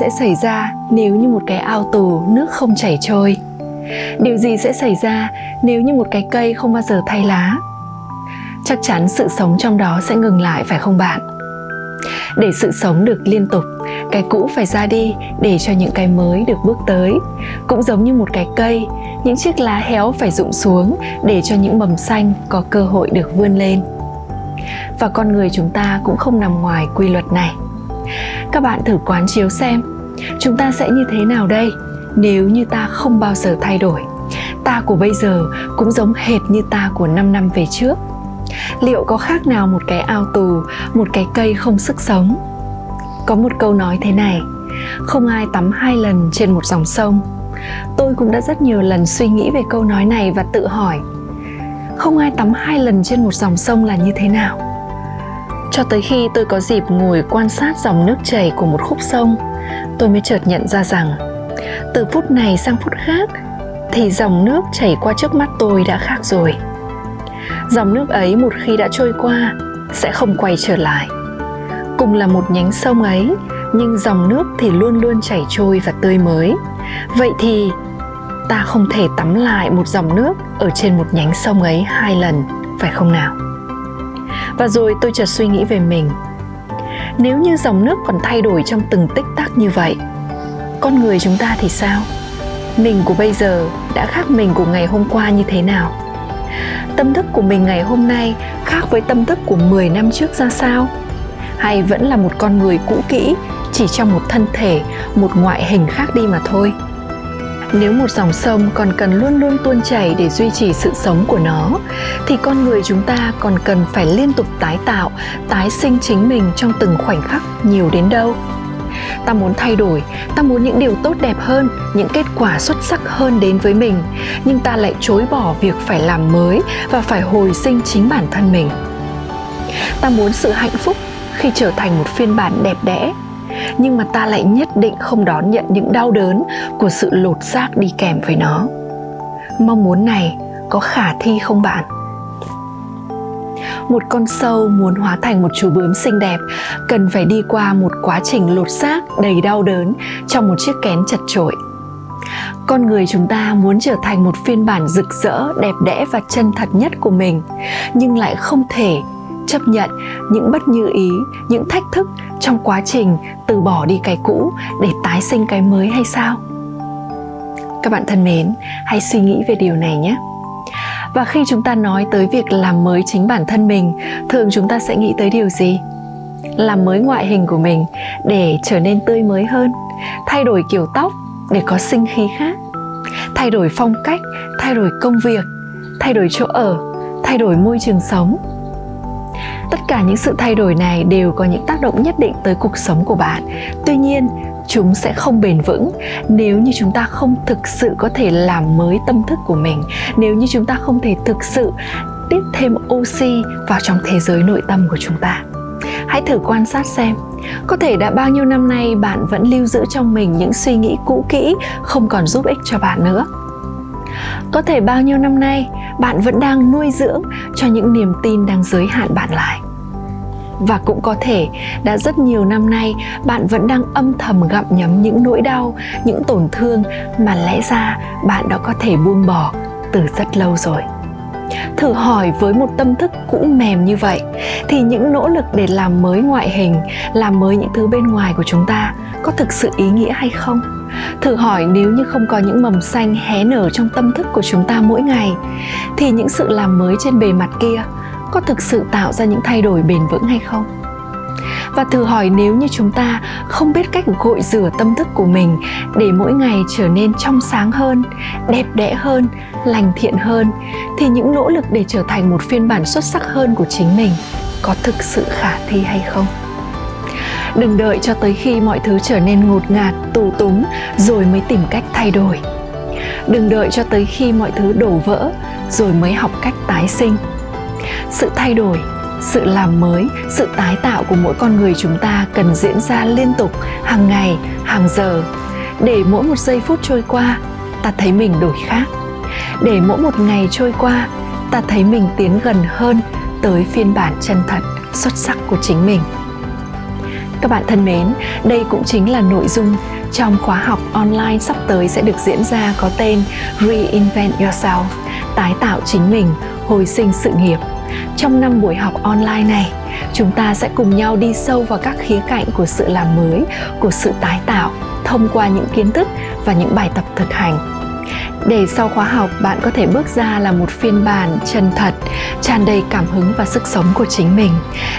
Sẽ xảy ra nếu như một cái ao tù nước không chảy trôi? Điều gì sẽ xảy ra nếu như một cái cây không bao giờ thay lá? Chắc chắn sự sống trong đó sẽ ngừng lại, phải không bạn? Để sự sống được liên tục, cái cũ phải ra đi để cho những cái mới được bước tới. Cũng giống như một cái cây, những chiếc lá héo phải rụng xuống để cho những mầm xanh có cơ hội được vươn lên. Và con người chúng ta cũng không nằm ngoài quy luật này các bạn thử quán chiếu xem. Chúng ta sẽ như thế nào đây? Nếu như ta không bao giờ thay đổi, ta của bây giờ cũng giống hệt như ta của 5 năm về trước. Liệu có khác nào một cái ao tù, một cái cây không sức sống? Có một câu nói thế này, không ai tắm hai lần trên một dòng sông. Tôi cũng đã rất nhiều lần suy nghĩ về câu nói này và tự hỏi, không ai tắm hai lần trên một dòng sông là như thế nào? Cho tới khi tôi có dịp ngồi quan sát dòng nước chảy của một khúc sông, tôi mới chợt nhận ra rằng, từ phút này sang phút khác, thì dòng nước chảy qua trước mắt tôi đã khác rồi. Dòng nước ấy một khi đã trôi qua, sẽ không quay trở lại. Cùng là một nhánh sông ấy, nhưng dòng nước thì luôn luôn chảy trôi và tươi mới. Vậy thì, ta không thể tắm lại một dòng nước ở trên một nhánh sông ấy hai lần, phải không nào? Và rồi tôi chợt suy nghĩ về mình. Nếu như dòng nước còn thay đổi trong từng tích tắc như vậy, con người chúng ta thì sao? Mình của bây giờ đã khác mình của ngày hôm qua như thế nào? Tâm thức của mình ngày hôm nay khác với tâm thức của 10 năm trước ra sao? Hay vẫn là một con người cũ kỹ, chỉ trong một thân thể, một ngoại hình khác đi mà thôi? Nếu một dòng sông còn cần luôn luôn tuôn chảy để duy trì sự sống của nó, thì con người chúng ta còn cần phải liên tục tái tạo, tái sinh chính mình trong từng khoảnh khắc nhiều đến đâu. Ta muốn thay đổi, ta muốn những điều tốt đẹp hơn, những kết quả xuất sắc hơn đến với mình, nhưng ta lại chối bỏ việc phải làm mới và phải hồi sinh chính bản thân mình. Ta muốn sự hạnh phúc khi trở thành một phiên bản đẹp đẽ nhưng mà ta lại nhất định không đón nhận những đau đớn của sự lột xác đi kèm với nó. Mong muốn này có khả thi không bạn? Một con sâu muốn hóa thành một chú bướm xinh đẹp cần phải đi qua một quá trình lột xác đầy đau đớn trong một chiếc kén chật trội con người chúng ta muốn trở thành một phiên bản rực rỡ, đẹp đẽ và chân thật nhất của mình, nhưng lại không thể chấp nhận những bất như ý, những thách thức trong quá trình từ bỏ đi cái cũ để tái sinh cái mới hay sao? Các bạn thân mến, hãy suy nghĩ về điều này nhé. Và khi chúng ta nói tới việc làm mới chính bản thân mình, thường chúng ta sẽ nghĩ tới điều gì? Làm mới ngoại hình của mình để trở nên tươi mới hơn, thay đổi kiểu tóc để có sinh khí khác, thay đổi phong cách, thay đổi công việc, thay đổi chỗ ở, thay đổi môi trường sống tất cả những sự thay đổi này đều có những tác động nhất định tới cuộc sống của bạn. Tuy nhiên, chúng sẽ không bền vững. Nếu như chúng ta không thực sự có thể làm mới tâm thức của mình, nếu như chúng ta không thể thực sự tiếp thêm oxy vào trong thế giới nội tâm của chúng ta. Hãy thử quan sát xem, có thể đã bao nhiêu năm nay bạn vẫn lưu giữ trong mình những suy nghĩ cũ kỹ không còn giúp ích cho bạn nữa. Có thể bao nhiêu năm nay bạn vẫn đang nuôi dưỡng cho những niềm tin đang giới hạn bạn lại và cũng có thể đã rất nhiều năm nay, bạn vẫn đang âm thầm gặm nhấm những nỗi đau, những tổn thương mà lẽ ra bạn đã có thể buông bỏ từ rất lâu rồi. Thử hỏi với một tâm thức cũ mềm như vậy, thì những nỗ lực để làm mới ngoại hình, làm mới những thứ bên ngoài của chúng ta có thực sự ý nghĩa hay không? Thử hỏi nếu như không có những mầm xanh hé nở trong tâm thức của chúng ta mỗi ngày, thì những sự làm mới trên bề mặt kia có thực sự tạo ra những thay đổi bền vững hay không? Và thử hỏi nếu như chúng ta không biết cách gội rửa tâm thức của mình để mỗi ngày trở nên trong sáng hơn, đẹp đẽ hơn, lành thiện hơn, thì những nỗ lực để trở thành một phiên bản xuất sắc hơn của chính mình có thực sự khả thi hay không? Đừng đợi cho tới khi mọi thứ trở nên ngột ngạt, tù túng rồi mới tìm cách thay đổi. Đừng đợi cho tới khi mọi thứ đổ vỡ rồi mới học cách tái sinh sự thay đổi sự làm mới sự tái tạo của mỗi con người chúng ta cần diễn ra liên tục hàng ngày hàng giờ. Để mỗi một giây phút trôi qua ta thấy mình đổi khác. Để mỗi một ngày trôi qua ta thấy mình tiến gần hơn tới phiên bản chân thật xuất sắc của chính mình. Các bạn thân mến đây cũng chính là nội dung trong khóa học online sắp tới sẽ được diễn ra có tên Reinvent Yourself, tái tạo chính mình, hồi sinh sự nghiệp. Trong năm buổi học online này, chúng ta sẽ cùng nhau đi sâu vào các khía cạnh của sự làm mới, của sự tái tạo thông qua những kiến thức và những bài tập thực hành để sau khóa học bạn có thể bước ra là một phiên bản chân thật tràn đầy cảm hứng và sức sống của chính mình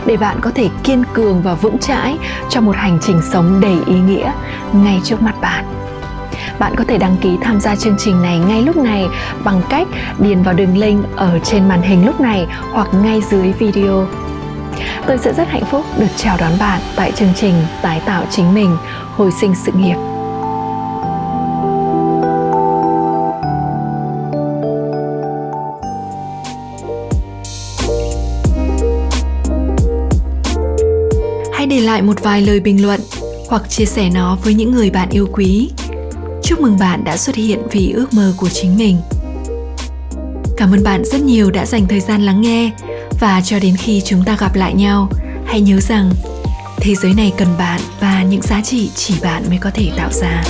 để bạn có thể kiên cường và vững chãi cho một hành trình sống đầy ý nghĩa ngay trước mặt bạn bạn có thể đăng ký tham gia chương trình này ngay lúc này bằng cách điền vào đường link ở trên màn hình lúc này hoặc ngay dưới video tôi sẽ rất hạnh phúc được chào đón bạn tại chương trình tái tạo chính mình, hồi sinh sự nghiệp Hãy để lại một vài lời bình luận hoặc chia sẻ nó với những người bạn yêu quý. Chúc mừng bạn đã xuất hiện vì ước mơ của chính mình. Cảm ơn bạn rất nhiều đã dành thời gian lắng nghe và cho đến khi chúng ta gặp lại nhau, hãy nhớ rằng thế giới này cần bạn và những giá trị chỉ bạn mới có thể tạo ra.